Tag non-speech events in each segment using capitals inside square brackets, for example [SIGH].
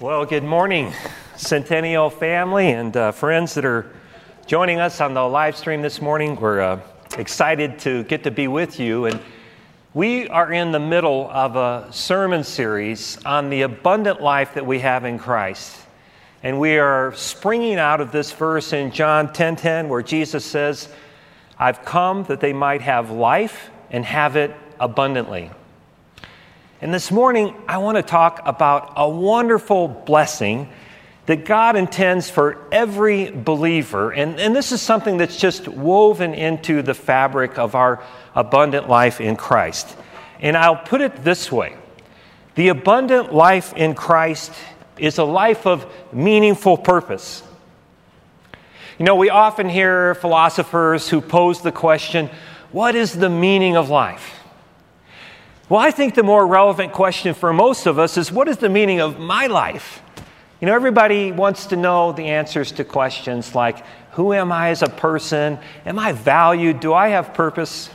Well, good morning, Centennial family and uh, friends that are joining us on the live stream this morning. We're uh, excited to get to be with you. And we are in the middle of a sermon series on the abundant life that we have in Christ. And we are springing out of this verse in John 10 10, where Jesus says, I've come that they might have life and have it abundantly. And this morning, I want to talk about a wonderful blessing that God intends for every believer. And, and this is something that's just woven into the fabric of our abundant life in Christ. And I'll put it this way the abundant life in Christ is a life of meaningful purpose. You know, we often hear philosophers who pose the question what is the meaning of life? Well, I think the more relevant question for most of us is what is the meaning of my life? You know, everybody wants to know the answers to questions like who am I as a person? Am I valued? Do I have purpose?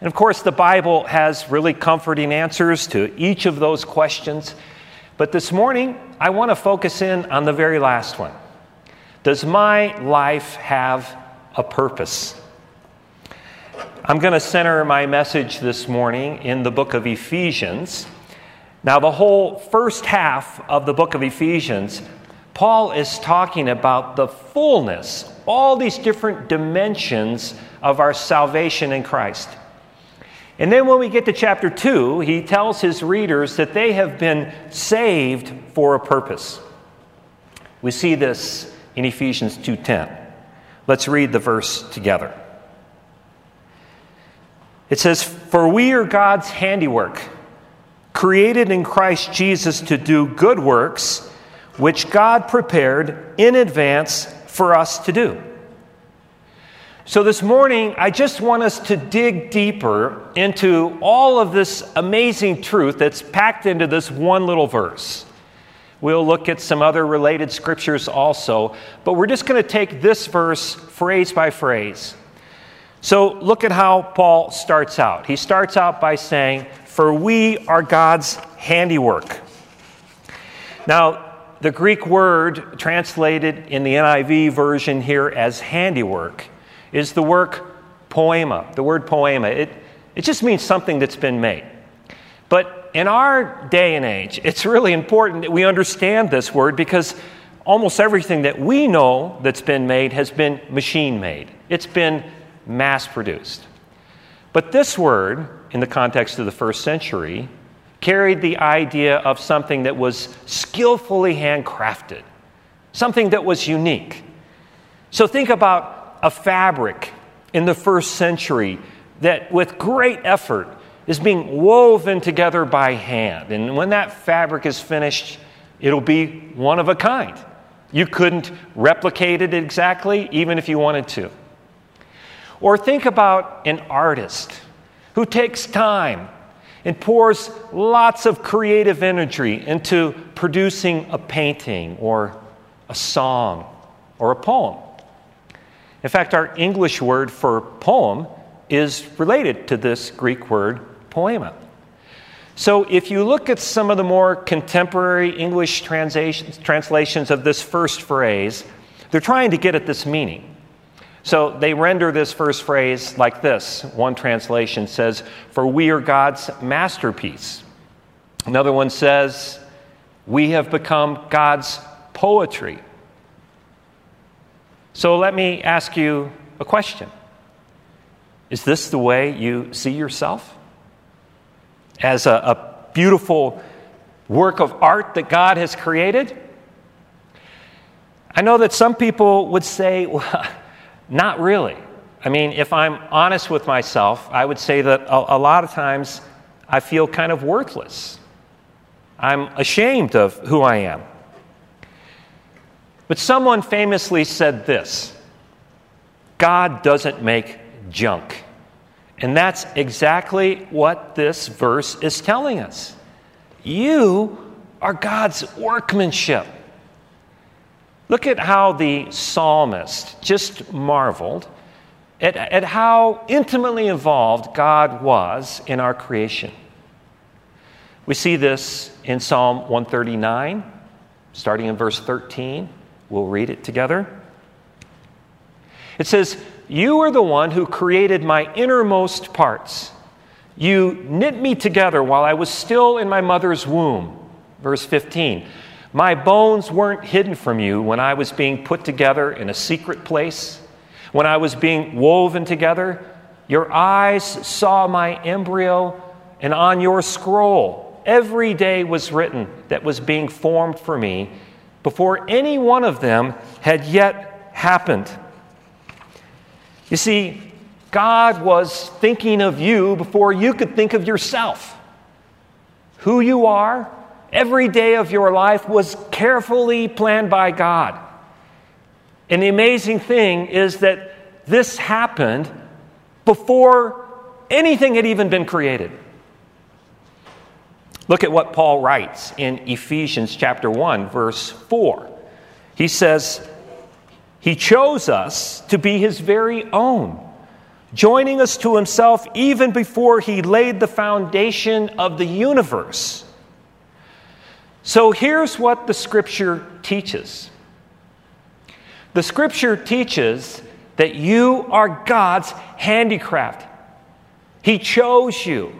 And of course, the Bible has really comforting answers to each of those questions. But this morning, I want to focus in on the very last one Does my life have a purpose? I'm going to center my message this morning in the book of Ephesians. Now, the whole first half of the book of Ephesians, Paul is talking about the fullness, all these different dimensions of our salvation in Christ. And then when we get to chapter 2, he tells his readers that they have been saved for a purpose. We see this in Ephesians 2:10. Let's read the verse together. It says, For we are God's handiwork, created in Christ Jesus to do good works, which God prepared in advance for us to do. So, this morning, I just want us to dig deeper into all of this amazing truth that's packed into this one little verse. We'll look at some other related scriptures also, but we're just going to take this verse phrase by phrase so look at how Paul starts out. He starts out by saying, For we are God's handiwork. Now, the Greek word translated in the NIV version here as handiwork is the work poema, the word poema. It, it just means something that's been made. But in our day and age, it's really important that we understand this word because almost everything that we know that's been made has been machine made. It's been mass produced. But this word, in the context of the first century, carried the idea of something that was skillfully handcrafted, something that was unique. So think about a fabric in the first century that, with great effort, is being woven together by hand. And when that fabric is finished, it'll be one of a kind. You couldn't replicate it exactly, even if you wanted to. Or think about an artist who takes time and pours lots of creative energy into producing a painting or a song or a poem. In fact, our English word for poem is related to this Greek word poema. So, if you look at some of the more contemporary English translations of this first phrase, they're trying to get at this meaning. So they render this first phrase like this. One translation says, For we are God's masterpiece. Another one says, We have become God's poetry. So let me ask you a question Is this the way you see yourself? As a, a beautiful work of art that God has created? I know that some people would say, [LAUGHS] well, not really. I mean, if I'm honest with myself, I would say that a, a lot of times I feel kind of worthless. I'm ashamed of who I am. But someone famously said this God doesn't make junk. And that's exactly what this verse is telling us. You are God's workmanship. Look at how the psalmist just marveled at, at how intimately involved God was in our creation. We see this in Psalm 139, starting in verse 13. We'll read it together. It says, You are the one who created my innermost parts. You knit me together while I was still in my mother's womb. Verse 15. My bones weren't hidden from you when I was being put together in a secret place, when I was being woven together. Your eyes saw my embryo, and on your scroll every day was written that was being formed for me before any one of them had yet happened. You see, God was thinking of you before you could think of yourself. Who you are, every day of your life was carefully planned by God. And the amazing thing is that this happened before anything had even been created. Look at what Paul writes in Ephesians chapter 1 verse 4. He says, "He chose us to be his very own, joining us to himself even before he laid the foundation of the universe." So here's what the scripture teaches. The scripture teaches that you are God's handicraft. He chose you.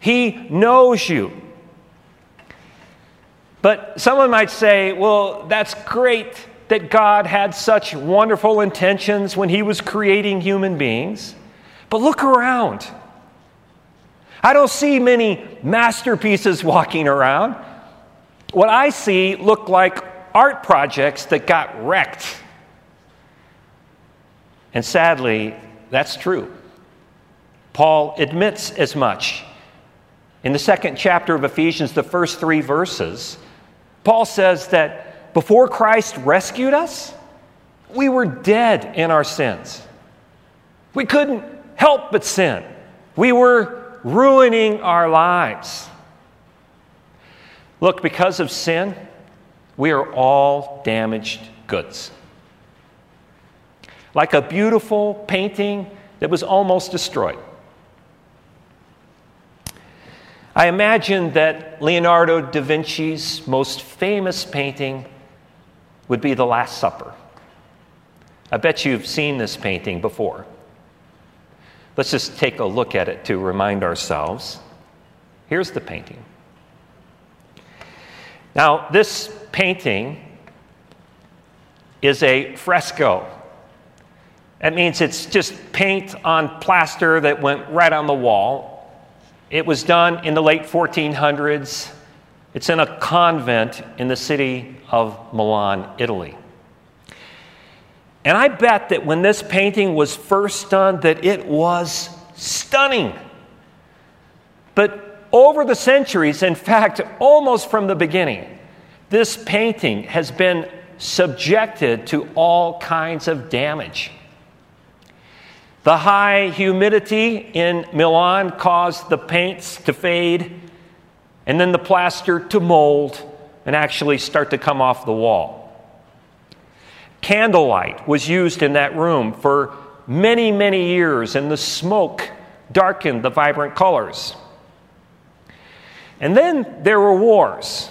He knows you. But someone might say, well, that's great that God had such wonderful intentions when He was creating human beings. But look around. I don't see many masterpieces walking around. What I see look like art projects that got wrecked. And sadly, that's true. Paul admits as much. In the second chapter of Ephesians, the first three verses, Paul says that before Christ rescued us, we were dead in our sins. We couldn't help but sin. We were ruining our lives. Look, because of sin, we are all damaged goods. Like a beautiful painting that was almost destroyed. I imagine that Leonardo da Vinci's most famous painting would be The Last Supper. I bet you've seen this painting before. Let's just take a look at it to remind ourselves. Here's the painting. Now, this painting is a fresco. That means it's just paint on plaster that went right on the wall. It was done in the late 1400s. It's in a convent in the city of Milan, Italy. And I bet that when this painting was first done that it was stunning. But over the centuries, in fact, almost from the beginning, this painting has been subjected to all kinds of damage. The high humidity in Milan caused the paints to fade and then the plaster to mold and actually start to come off the wall. Candlelight was used in that room for many, many years, and the smoke darkened the vibrant colors. And then there were wars.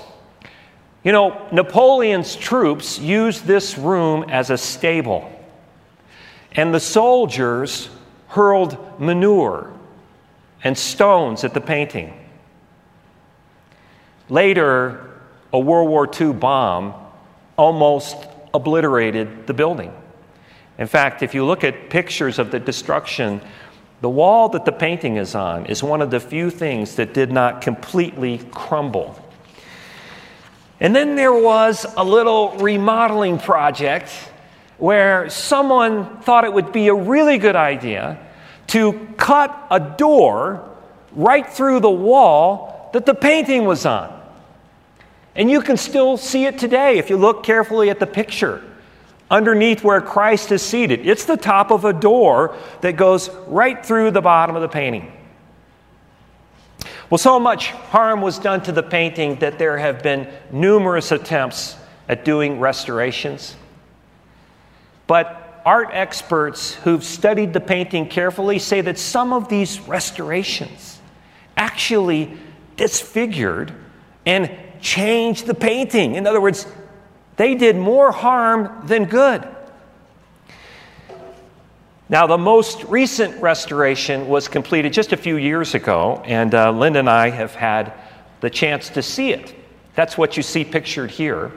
You know, Napoleon's troops used this room as a stable and the soldiers hurled manure and stones at the painting. Later, a World War II bomb almost obliterated the building. In fact, if you look at pictures of the destruction, the wall that the painting is on is one of the few things that did not completely crumble. And then there was a little remodeling project where someone thought it would be a really good idea to cut a door right through the wall that the painting was on. And you can still see it today if you look carefully at the picture. Underneath where Christ is seated, it's the top of a door that goes right through the bottom of the painting. Well, so much harm was done to the painting that there have been numerous attempts at doing restorations. But art experts who've studied the painting carefully say that some of these restorations actually disfigured and changed the painting. In other words, they did more harm than good. Now, the most recent restoration was completed just a few years ago, and uh, Linda and I have had the chance to see it. That's what you see pictured here.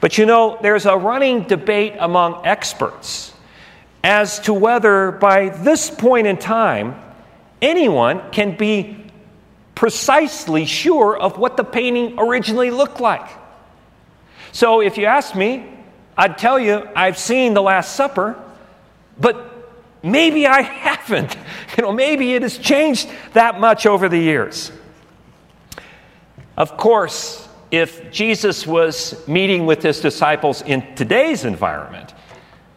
But you know, there's a running debate among experts as to whether by this point in time anyone can be precisely sure of what the painting originally looked like. So if you ask me, I'd tell you I've seen The Last Supper, but maybe I [LAUGHS] haven't. You know, maybe it has changed that much over the years. Of course, if Jesus was meeting with his disciples in today's environment,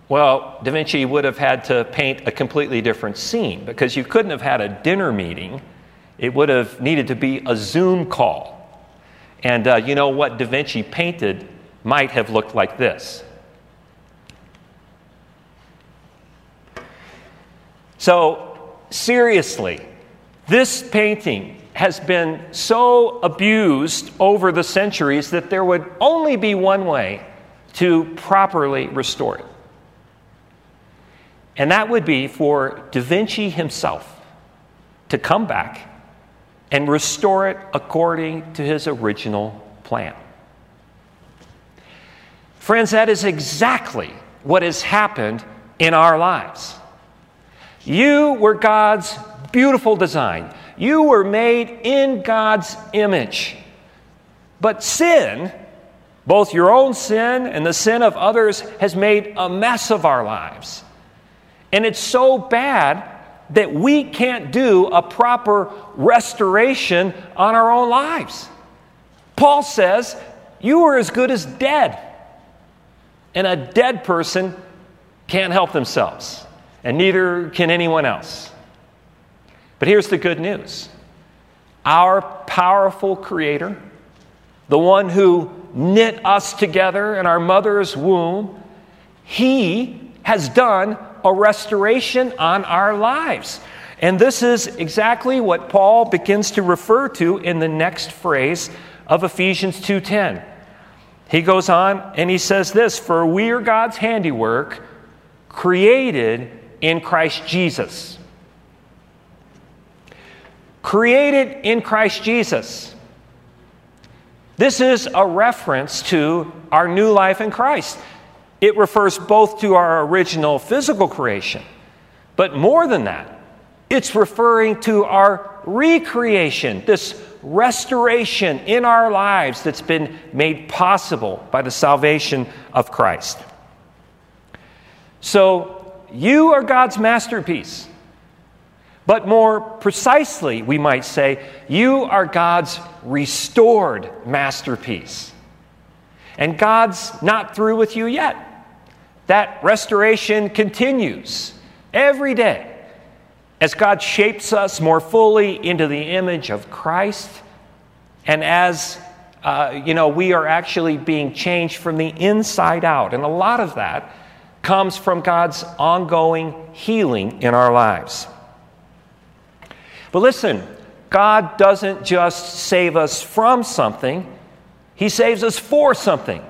well, Da Vinci would have had to paint a completely different scene because you couldn't have had a dinner meeting. It would have needed to be a Zoom call. And uh, you know what Da Vinci painted might have looked like this. So, seriously, this painting has been so abused over the centuries that there would only be one way to properly restore it. And that would be for Da Vinci himself to come back and restore it according to his original plan. Friends, that is exactly what has happened in our lives. You were God's beautiful design. You were made in God's image. But sin, both your own sin and the sin of others, has made a mess of our lives. And it's so bad that we can't do a proper restoration on our own lives. Paul says, You are as good as dead. And a dead person can't help themselves, and neither can anyone else. But here's the good news our powerful Creator, the one who knit us together in our mother's womb, He has done a restoration on our lives. And this is exactly what Paul begins to refer to in the next phrase of Ephesians 2:10. He goes on and he says this, "For we are God's handiwork, created in Christ Jesus." Created in Christ Jesus. This is a reference to our new life in Christ. It refers both to our original physical creation, but more than that, it's referring to our recreation, this restoration in our lives that's been made possible by the salvation of Christ. So, you are God's masterpiece. But more precisely, we might say, you are God's restored masterpiece. And God's not through with you yet that restoration continues every day as God shapes us more fully into the image of Christ, and as uh, you know, we are actually being changed from the inside out. And a lot of that comes from God's ongoing healing in our lives. But listen, God doesn't just save us from something, He saves us for something.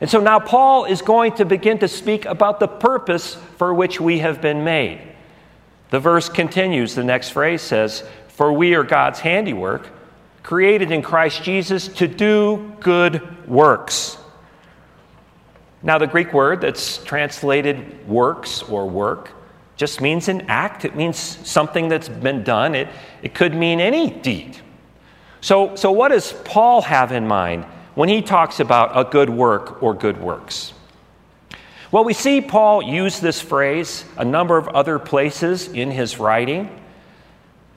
And so now Paul is going to begin to speak about the purpose for which we have been made. The verse continues, the next phrase says, For we are God's handiwork, created in Christ Jesus to do good works. Now, the Greek word that's translated works or work just means an act, it means something that's been done, it, it could mean any deed. So, so, what does Paul have in mind when he talks about a good work or good works? Well, we see Paul use this phrase a number of other places in his writing.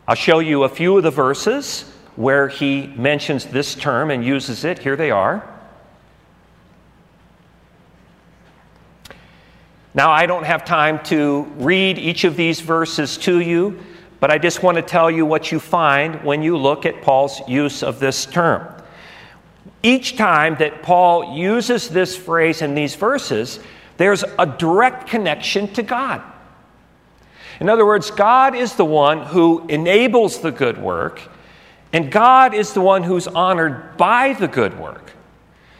I'll show you a few of the verses where he mentions this term and uses it. Here they are. Now, I don't have time to read each of these verses to you, but I just want to tell you what you find when you look at Paul's use of this term. Each time that Paul uses this phrase in these verses, there's a direct connection to God. In other words, God is the one who enables the good work, And God is the one who's honored by the good work.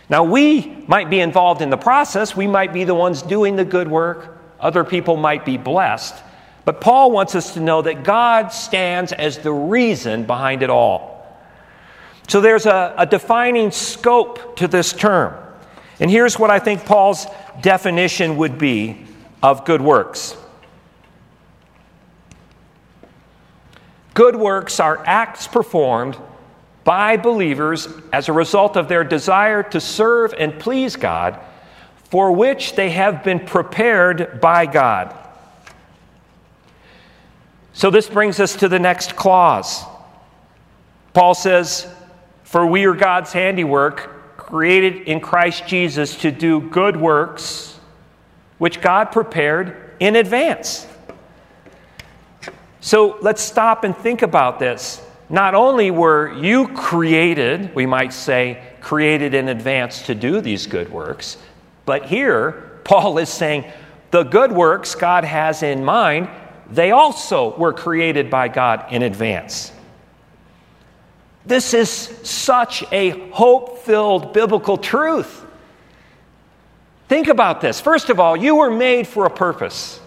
Now, we might be involved in the process, we might be the ones doing the good work, other people might be blessed. But Paul wants us to know that God stands as the reason behind it all. So there's a, a defining scope to this term. And here's what I think Paul's definition would be of good works Good works are acts performed by believers as a result of their desire to serve and please God, for which they have been prepared by God. So this brings us to the next clause. Paul says, For we are God's handiwork, created in Christ Jesus to do good works, which God prepared in advance. So let's stop and think about this. Not only were you created, we might say, created in advance to do these good works, but here Paul is saying the good works God has in mind, they also were created by God in advance. This is such a hope filled biblical truth. Think about this. First of all, you were made for a purpose.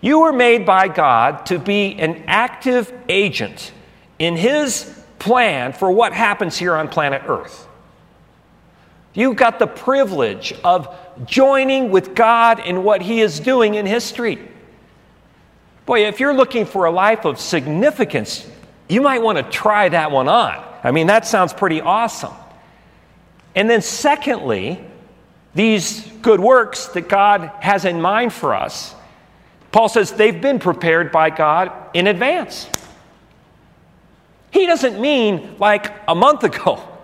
You were made by God to be an active agent in His plan for what happens here on planet Earth. You've got the privilege of joining with God in what He is doing in history. Boy, if you're looking for a life of significance, you might want to try that one on. I mean, that sounds pretty awesome. And then, secondly, these good works that God has in mind for us Paul says they've been prepared by God in advance. He doesn't mean like a month ago. [LAUGHS]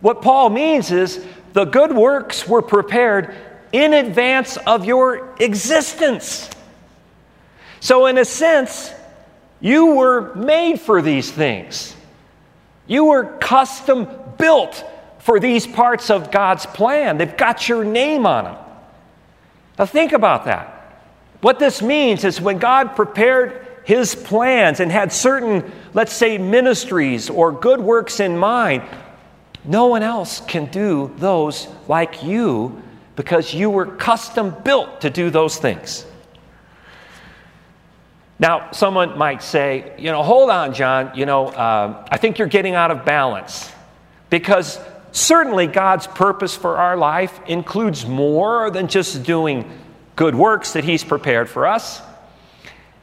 What Paul means is the good works were prepared in advance of your existence. So, in a sense, you were made for these things. You were custom built for these parts of God's plan. They've got your name on them. Now, think about that. What this means is when God prepared his plans and had certain, let's say, ministries or good works in mind, no one else can do those like you because you were custom built to do those things. Now, someone might say, you know, hold on, John, you know, uh, I think you're getting out of balance because certainly God's purpose for our life includes more than just doing good works that He's prepared for us.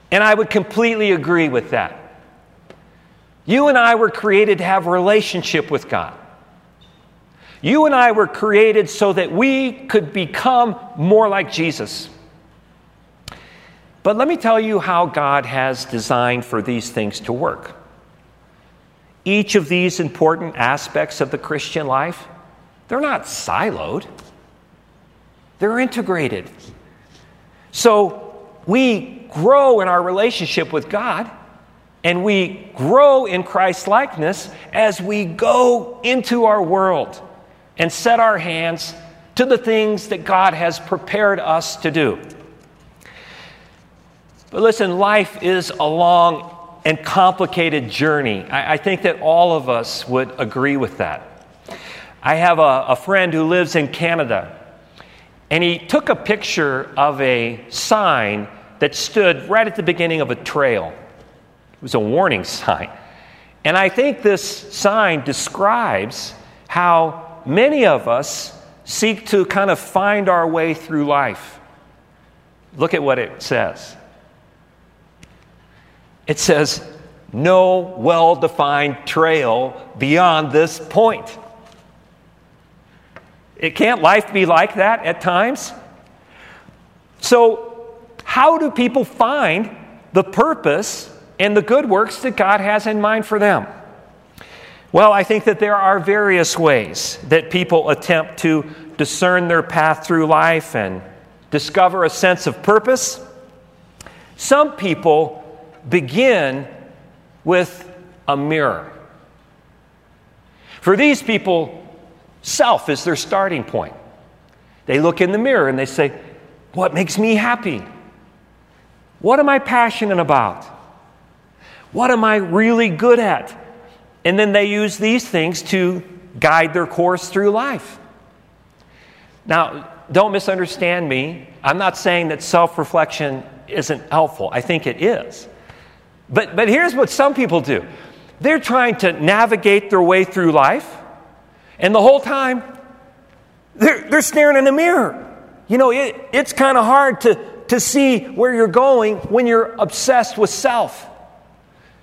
And I would completely agree with that. You and I were created to have relationship with God. You and I were created so that we could become more like Jesus. But let me tell you how God has designed for these things to work. Each of these important aspects of the Christian life, they're not siloed, they're integrated. So we grow in our relationship with God and we grow in Christ's likeness as we go into our world and set our hands to the things that God has prepared us to do. But listen, life is a long and complicated journey. I, I think that all of us would agree with that. I have a, a friend who lives in Canada and he took a picture of a sign that stood right at the beginning of a trail. It was a warning [LAUGHS] sign. And I think this sign describes how many of us seek to kind of find our way through life. Look at what it says it says, No well defined trail beyond this point. It can't life be like that at times? So, how do people find the purpose and the good works that God has in mind for them? Well, I think that there are various ways that people attempt to discern their path through life and discover a sense of purpose. Some people begin with a mirror. For these people, Self is their starting point. They look in the mirror and they say, What makes me happy? What am I passionate about? What am I really good at? And then they use these things to guide their course through life. Now, don't misunderstand me. I'm not saying that self reflection isn't helpful, I think it is. But, but here's what some people do they're trying to navigate their way through life, and the whole time they're, they're staring in the mirror. You know, it, it's kind of hard to, to see where you're going when you're obsessed with self.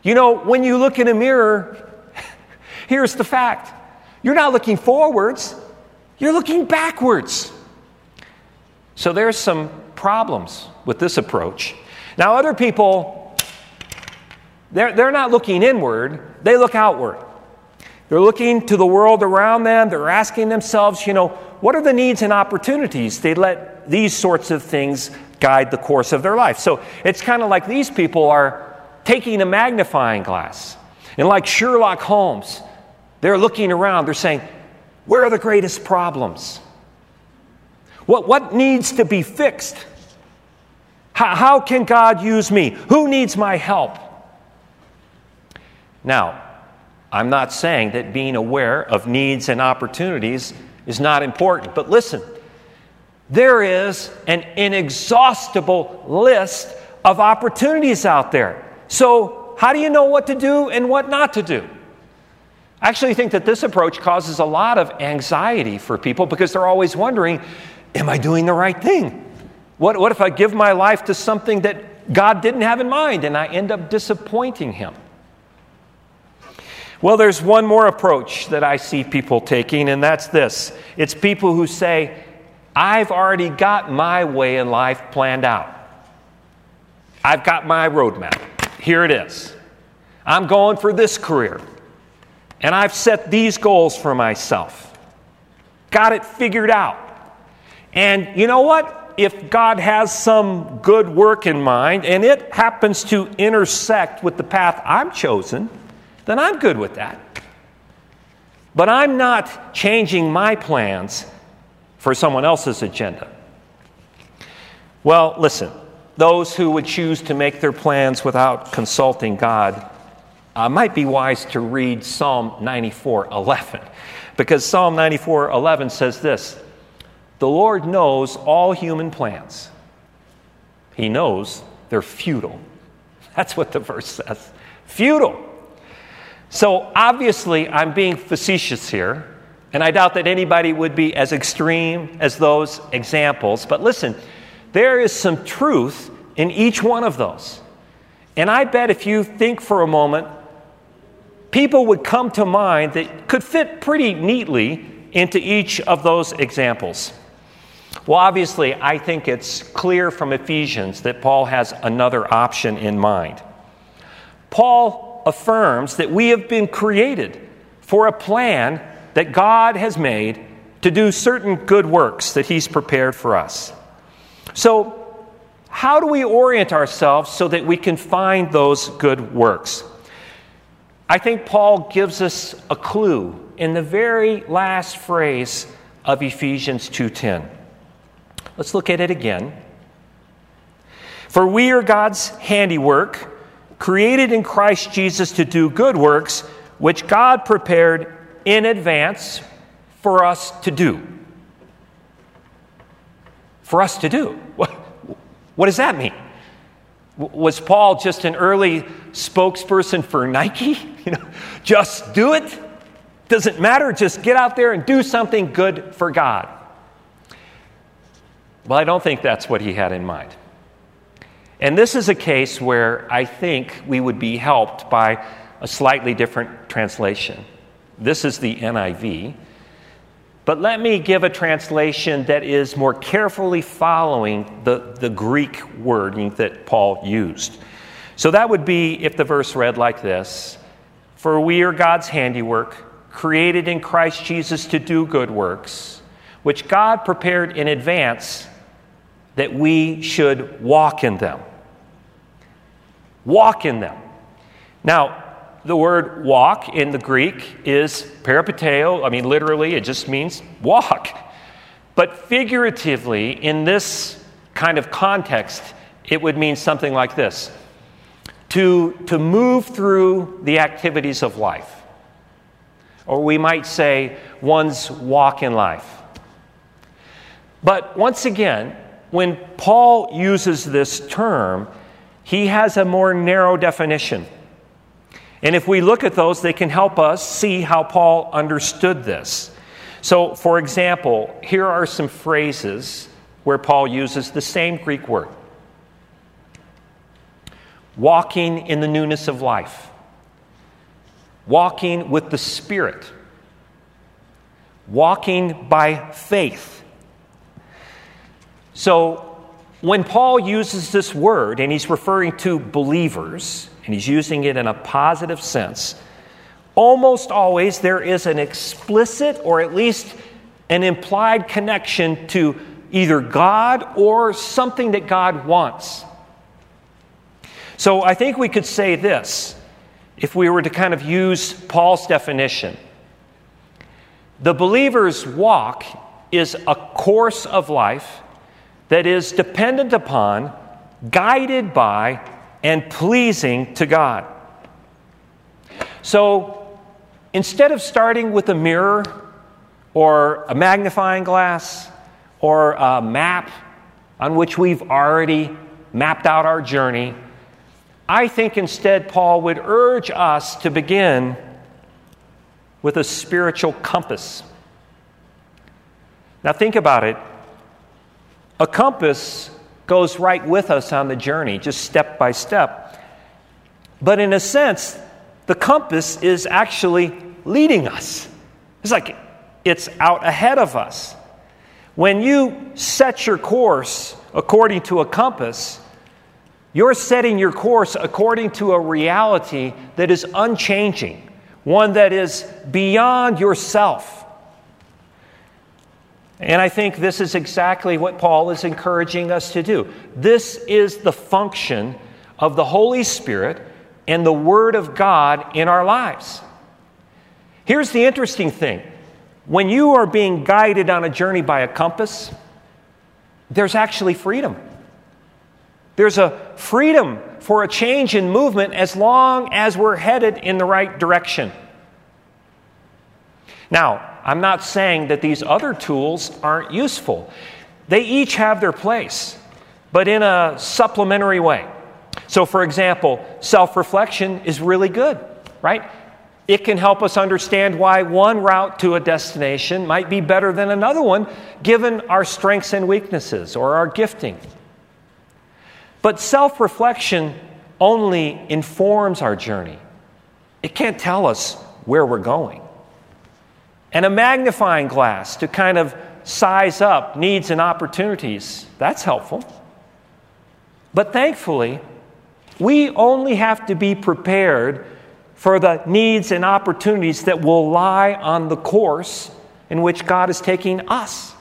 You know, when you look in a mirror, [LAUGHS] here's the fact you're not looking forwards, you're looking backwards. So there's some problems with this approach. Now, other people, they're, they're not looking inward, they look outward. They're looking to the world around them, they're asking themselves, you know, what are the needs and opportunities? They let these sorts of things guide the course of their life. So it's kind of like these people are taking a magnifying glass. And like Sherlock Holmes, they're looking around, they're saying, where are the greatest problems? What, what needs to be fixed? How, how can God use me? Who needs my help? Now, I'm not saying that being aware of needs and opportunities is not important, but listen, there is an inexhaustible list of opportunities out there. So, how do you know what to do and what not to do? I actually think that this approach causes a lot of anxiety for people because they're always wondering Am I doing the right thing? What, what if I give my life to something that God didn't have in mind and I end up disappointing Him? Well, there's one more approach that I see people taking, and that's this it's people who say, I've already got my way in life planned out. I've got my roadmap. Here it is. I'm going for this career. And I've set these goals for myself. Got it figured out. And you know what? If God has some good work in mind and it happens to intersect with the path I'm chosen, then I'm good with that. But I'm not changing my plans for someone else's agenda. Well, listen, those who would choose to make their plans without consulting God uh, might be wise to read Psalm 94 11, because Psalm 94 11 says this the Lord knows all human plans. He knows they're futile. [LAUGHS] That's what the verse says. Futile. So obviously, I'm being facetious here, and I doubt that anybody would be as extreme as those examples. But listen, there is some truth in each one of those. And I bet if you think for a moment, people would come to mind that could fit pretty neatly into each of those examples. Well, obviously, I think it's clear from Ephesians that Paul has another option in mind. Paul affirms that we have been created for a plan that God has made to do certain good works that He's prepared for us. So, how do we orient ourselves so that we can find those good works? I think Paul gives us a clue in the very last phrase of Ephesians 2:10. Let's look at it again. For we are God's handiwork, created in Christ Jesus to do good works, which God prepared in advance for us to do. For us to do. What, what does that mean? Was Paul just an early spokesperson for Nike? [LAUGHS] You know, just do it. Doesn't matter. Just get out there and do something good for God. Well, I don't think that's what he had in mind. And this is a case where I think we would be helped by a slightly different translation. This is the NIV. But let me give a translation that is more carefully following the, the Greek wording that Paul used. So that would be if the verse read like this For we are God's handiwork, created in Christ Jesus to do good works, which God prepared in advance that we should walk in them. Walk in them. Now, the word walk in the Greek is peripateo. I mean, literally, it just means walk. But figuratively, in this kind of context, it would mean something like this to, to move through the activities of life. or we might say one's walk in life. But once again, when Paul uses this term, he has a more narrow definition. And if we look at those, they can help us see how Paul understood this. So, for example, here are some phrases where Paul uses the same Greek word walking in the newness of life, walking with the Spirit, walking by faith. So, when Paul uses this word, and he's referring to believers, and he's using it in a positive sense, almost always there is an explicit or at least an implied connection to either God or something that God wants. So I think we could say this if we were to kind of use Paul's definition. The believer's walk is a course of life that is dependent upon, guided by, and pleasing to God. So instead of starting with a mirror or a magnifying glass or a map on which we've already mapped out our journey, I think instead Paul would urge us to begin with a spiritual compass. Now, think about it. A compass goes right with us on the journey, just step by step. But in a sense, the compass is actually leading us. It's like it's out ahead of us. When you set your course according to a compass, you're setting your course according to a reality that is unchanging, one that is beyond yourself. And I think this is exactly what Paul is encouraging us to do. This is the function of the Holy Spirit and the Word of God in our lives. Here's the interesting thing when you are being guided on a journey by a compass, there's actually freedom. There's a freedom for a change in movement as long as we're headed in the right direction. Now, I'm not saying that these other tools aren't useful. They each have their place, but in a supplementary way. So, for example, self reflection is really good, right? It can help us understand why one route to a destination might be better than another one, given our strengths and weaknesses or our gifting. But self reflection only informs our journey, it can't tell us where we're going and a magnifying glass to kind of size up needs and opportunities. That's helpful. But thankfully, we only have to be prepared for the needs and opportunities that will lie on the course in which God is taking us.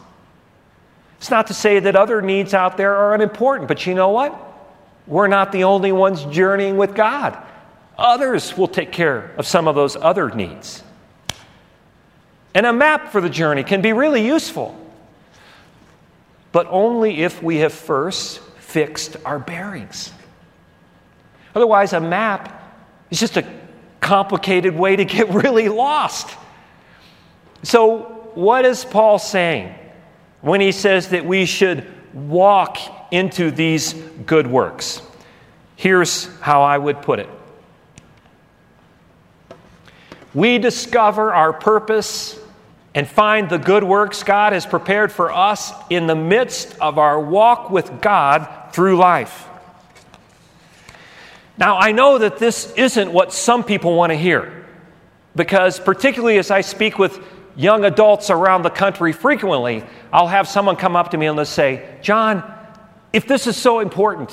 It's not to say that other needs out there are unimportant, but you know what? We're not the only ones journeying with God. Others will take care of some of those other needs. And a map for the journey can be really useful, but only if we have first fixed our bearings. Otherwise, a map is just a complicated way to get [LAUGHS] really lost. So, what is Paul saying when he says that we should walk into these good works? Here's how I would put it we discover our purpose and find the good works God has prepared for us in the midst of our walk with God through life. Now, I know that this isn't what some people want to hear, because particularly as I speak with young adults around the country frequently, I'll have someone come up to me and they'll say, John, if this is so important,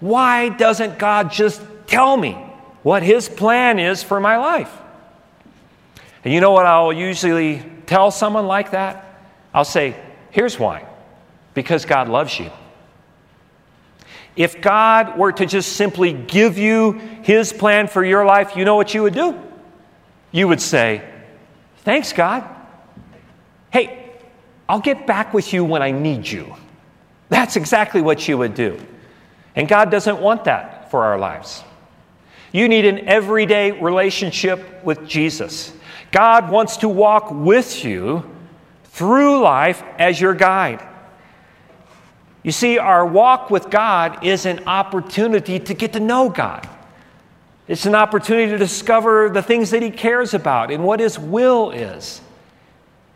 why doesn't God just tell me what His plan is for my life? And you know what I'll usually tell someone like that? I'll say, here's why because God loves you. If God were to just simply give you His plan for your life, you know what you would do? You would say, Thanks, God. Hey, I'll get back with you when I need you. That's exactly what you would do. And God doesn't want that for our lives. You need an everyday relationship with Jesus. God wants to walk with you through life as your guide. You see, our walk with God is an opportunity to get to know God. It's an opportunity to discover the things that He cares about and what His will is.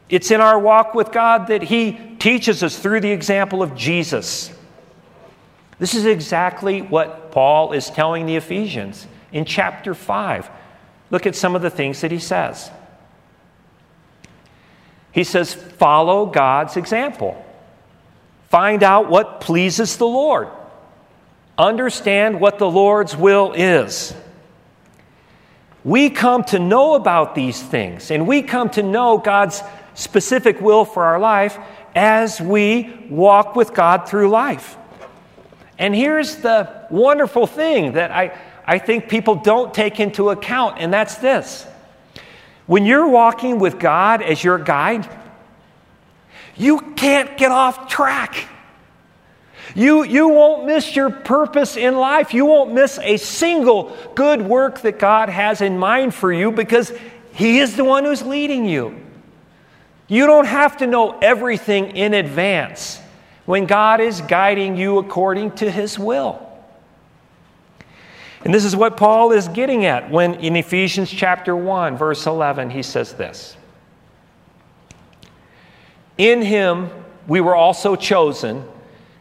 It's in our walk with God that He teaches us through the example of Jesus. This is exactly what Paul is telling the Ephesians in chapter 5. Look at some of the things that he says. He says, Follow God's example. Find out what pleases the Lord. Understand what the Lord's will is. We come to know about these things, and we come to know God's specific will for our life as we walk with God through life. And here's the wonderful thing that I, I think people don't take into account, and that's this. When you're walking with God as your guide, you can't get off track. You, you won't miss your purpose in life. You won't miss a single good work that God has in mind for you because He is the one who's leading you. You don't have to know everything in advance when God is guiding you according to His will. And this is what Paul is getting at when in Ephesians chapter 1, verse 11, he says this In Him we were also chosen,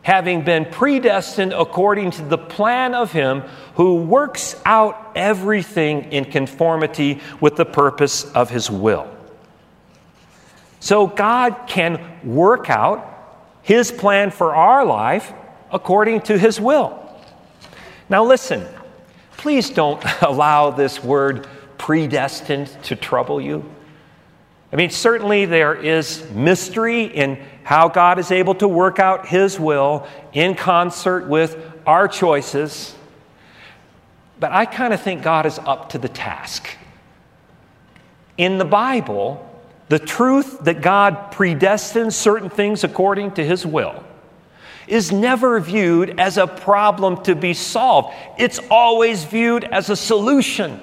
having been predestined according to the plan of Him who works out everything in conformity with the purpose of His will. So God can work out His plan for our life according to His will. Now, listen, please don't [LAUGHS] allow this word predestined to trouble you. I mean, certainly there is mystery in how God is able to work out His will in concert with our choices. But I kind of think God is up to the task. In the Bible, the truth that God predestines certain things according to his will is never viewed as a problem to be solved. It's always viewed as a solution.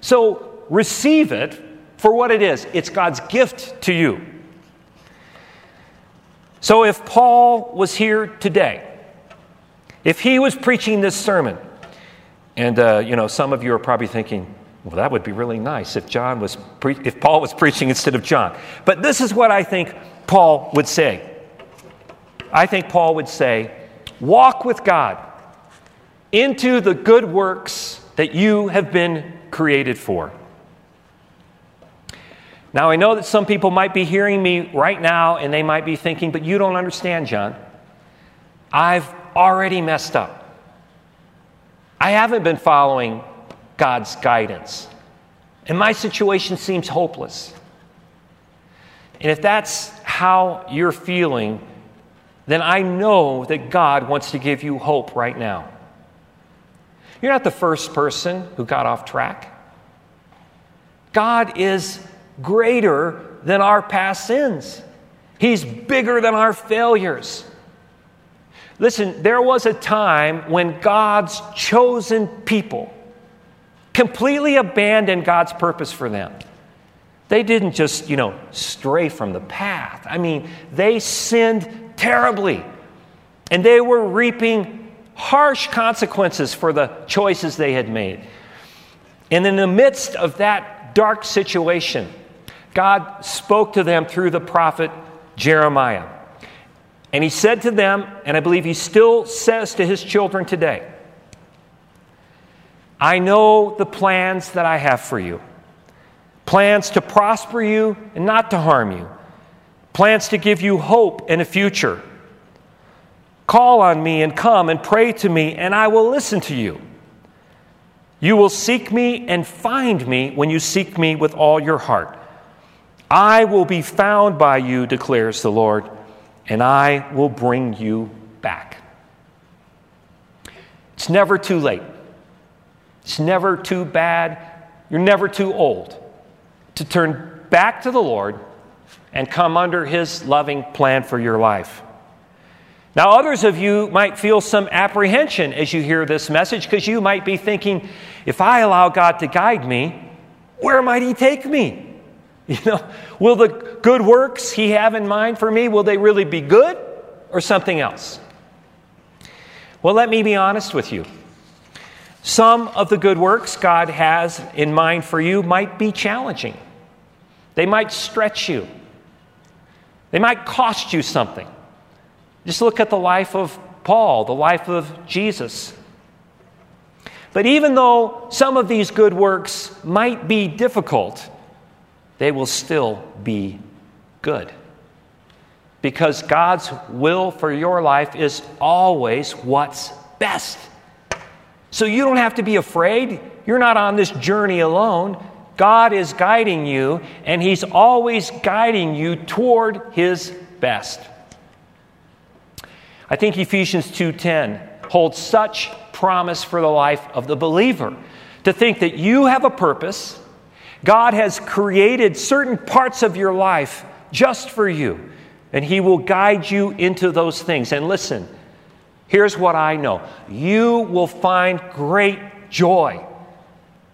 So receive it for what it is it's God's gift to you. So if Paul was here today, if he was preaching this sermon, and uh, you know, some of you are probably thinking, well, that would be really nice if John was pre- if Paul was preaching instead of John. But this is what I think Paul would say. I think Paul would say, "Walk with God into the good works that you have been created for." Now, I know that some people might be hearing me right now and they might be thinking, "But you don't understand, John. I've already messed up. I haven't been following God's guidance. And my situation seems hopeless. And if that's how you're feeling, then I know that God wants to give you hope right now. You're not the first person who got off track. God is greater than our past sins, He's bigger than our failures. Listen, there was a time when God's chosen people completely abandoned God's purpose for them. They didn't just, you know, stray from the path. I mean, they sinned terribly. And they were reaping harsh consequences for the choices they had made. And in the midst of that dark situation, God spoke to them through the prophet Jeremiah. And he said to them, and I believe he still says to his children today, I know the plans that I have for you plans to prosper you and not to harm you, plans to give you hope and a future. Call on me and come and pray to me, and I will listen to you. You will seek me and find me when you seek me with all your heart. I will be found by you, declares the Lord, and I will bring you back. It's never too late. It's never too bad. You're never too old to turn back to the Lord and come under His loving plan for your life. Now, others of you might feel some apprehension as you hear this message because you might be thinking, if I allow God to guide me, where might He take me? [LAUGHS] You know, will the good works he have in mind for me, will they really be good or something else? Well, let me be honest with you. Some of the good works God has in mind for you might be challenging. They might stretch you. They might cost you something. Just look at the life of Paul, the life of Jesus. But even though some of these good works might be difficult, they will still be good. Because God's will for your life is always what's best. So you don't have to be afraid. You're not on this journey alone. God is guiding you, and He's always guiding you toward His best. I think Ephesians 2:10 holds such promise for the life of the believer. To think that you have a purpose, God has created certain parts of your life just for you, and He will guide you into those things. And listen, here's what I know you will find great joy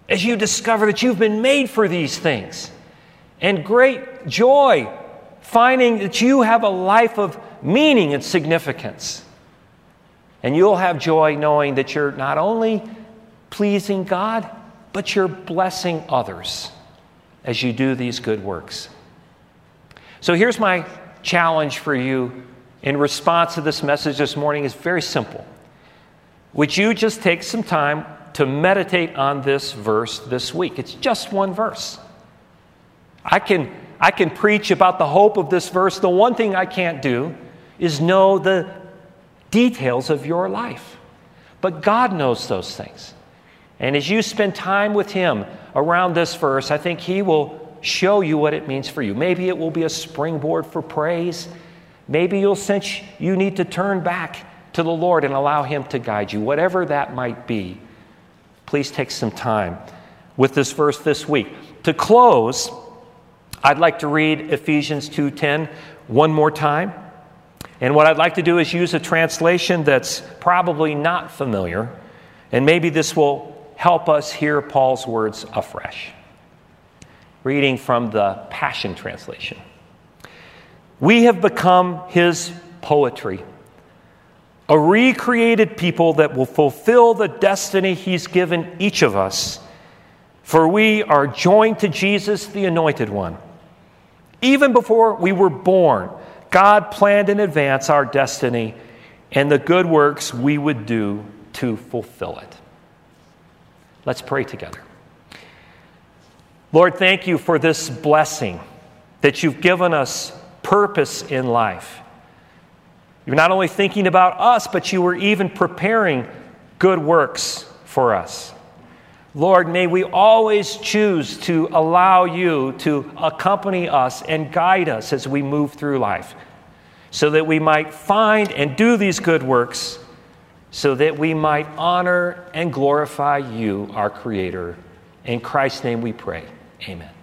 as you discover that you've been made for these things, and great joy finding that you have a life of meaning and significance. And you'll have joy knowing that you're not only pleasing God, but you're blessing others as you do these good works. So here's my challenge for you in response to this message this morning is very simple. Would you just take some time to meditate on this verse this week? It's just one verse. I can, I can preach about the hope of this verse. The one thing I can't do is know the details of your life. But God knows those things. And as you spend time with Him around this verse, I think He will show you what it means for you. Maybe it will be a springboard for praise. Maybe you'll sense you need to turn back to the Lord and allow Him to guide you. Whatever that might be, please take some time with this verse this week. To close, I'd like to read Ephesians 2:10 one more time. And what I'd like to do is use a translation that's probably not familiar, and maybe this will help us hear Paul's words afresh. Reading from the Passion Translation We have become his poetry, a recreated people that will fulfill the destiny he's given each of us. For we are joined to Jesus, the Anointed One. Even before we were born, God planned in advance our destiny and the good works we would do to fulfill it. Let's pray together. Lord, thank you for this blessing that you've given us purpose in life. You're not only thinking about us, but you were even preparing good works for us. Lord, may we always choose to allow you to accompany us and guide us as we move through life, so that we might find and do these good works, so that we might honor and glorify you, our Creator. In Christ's name we pray. Amen.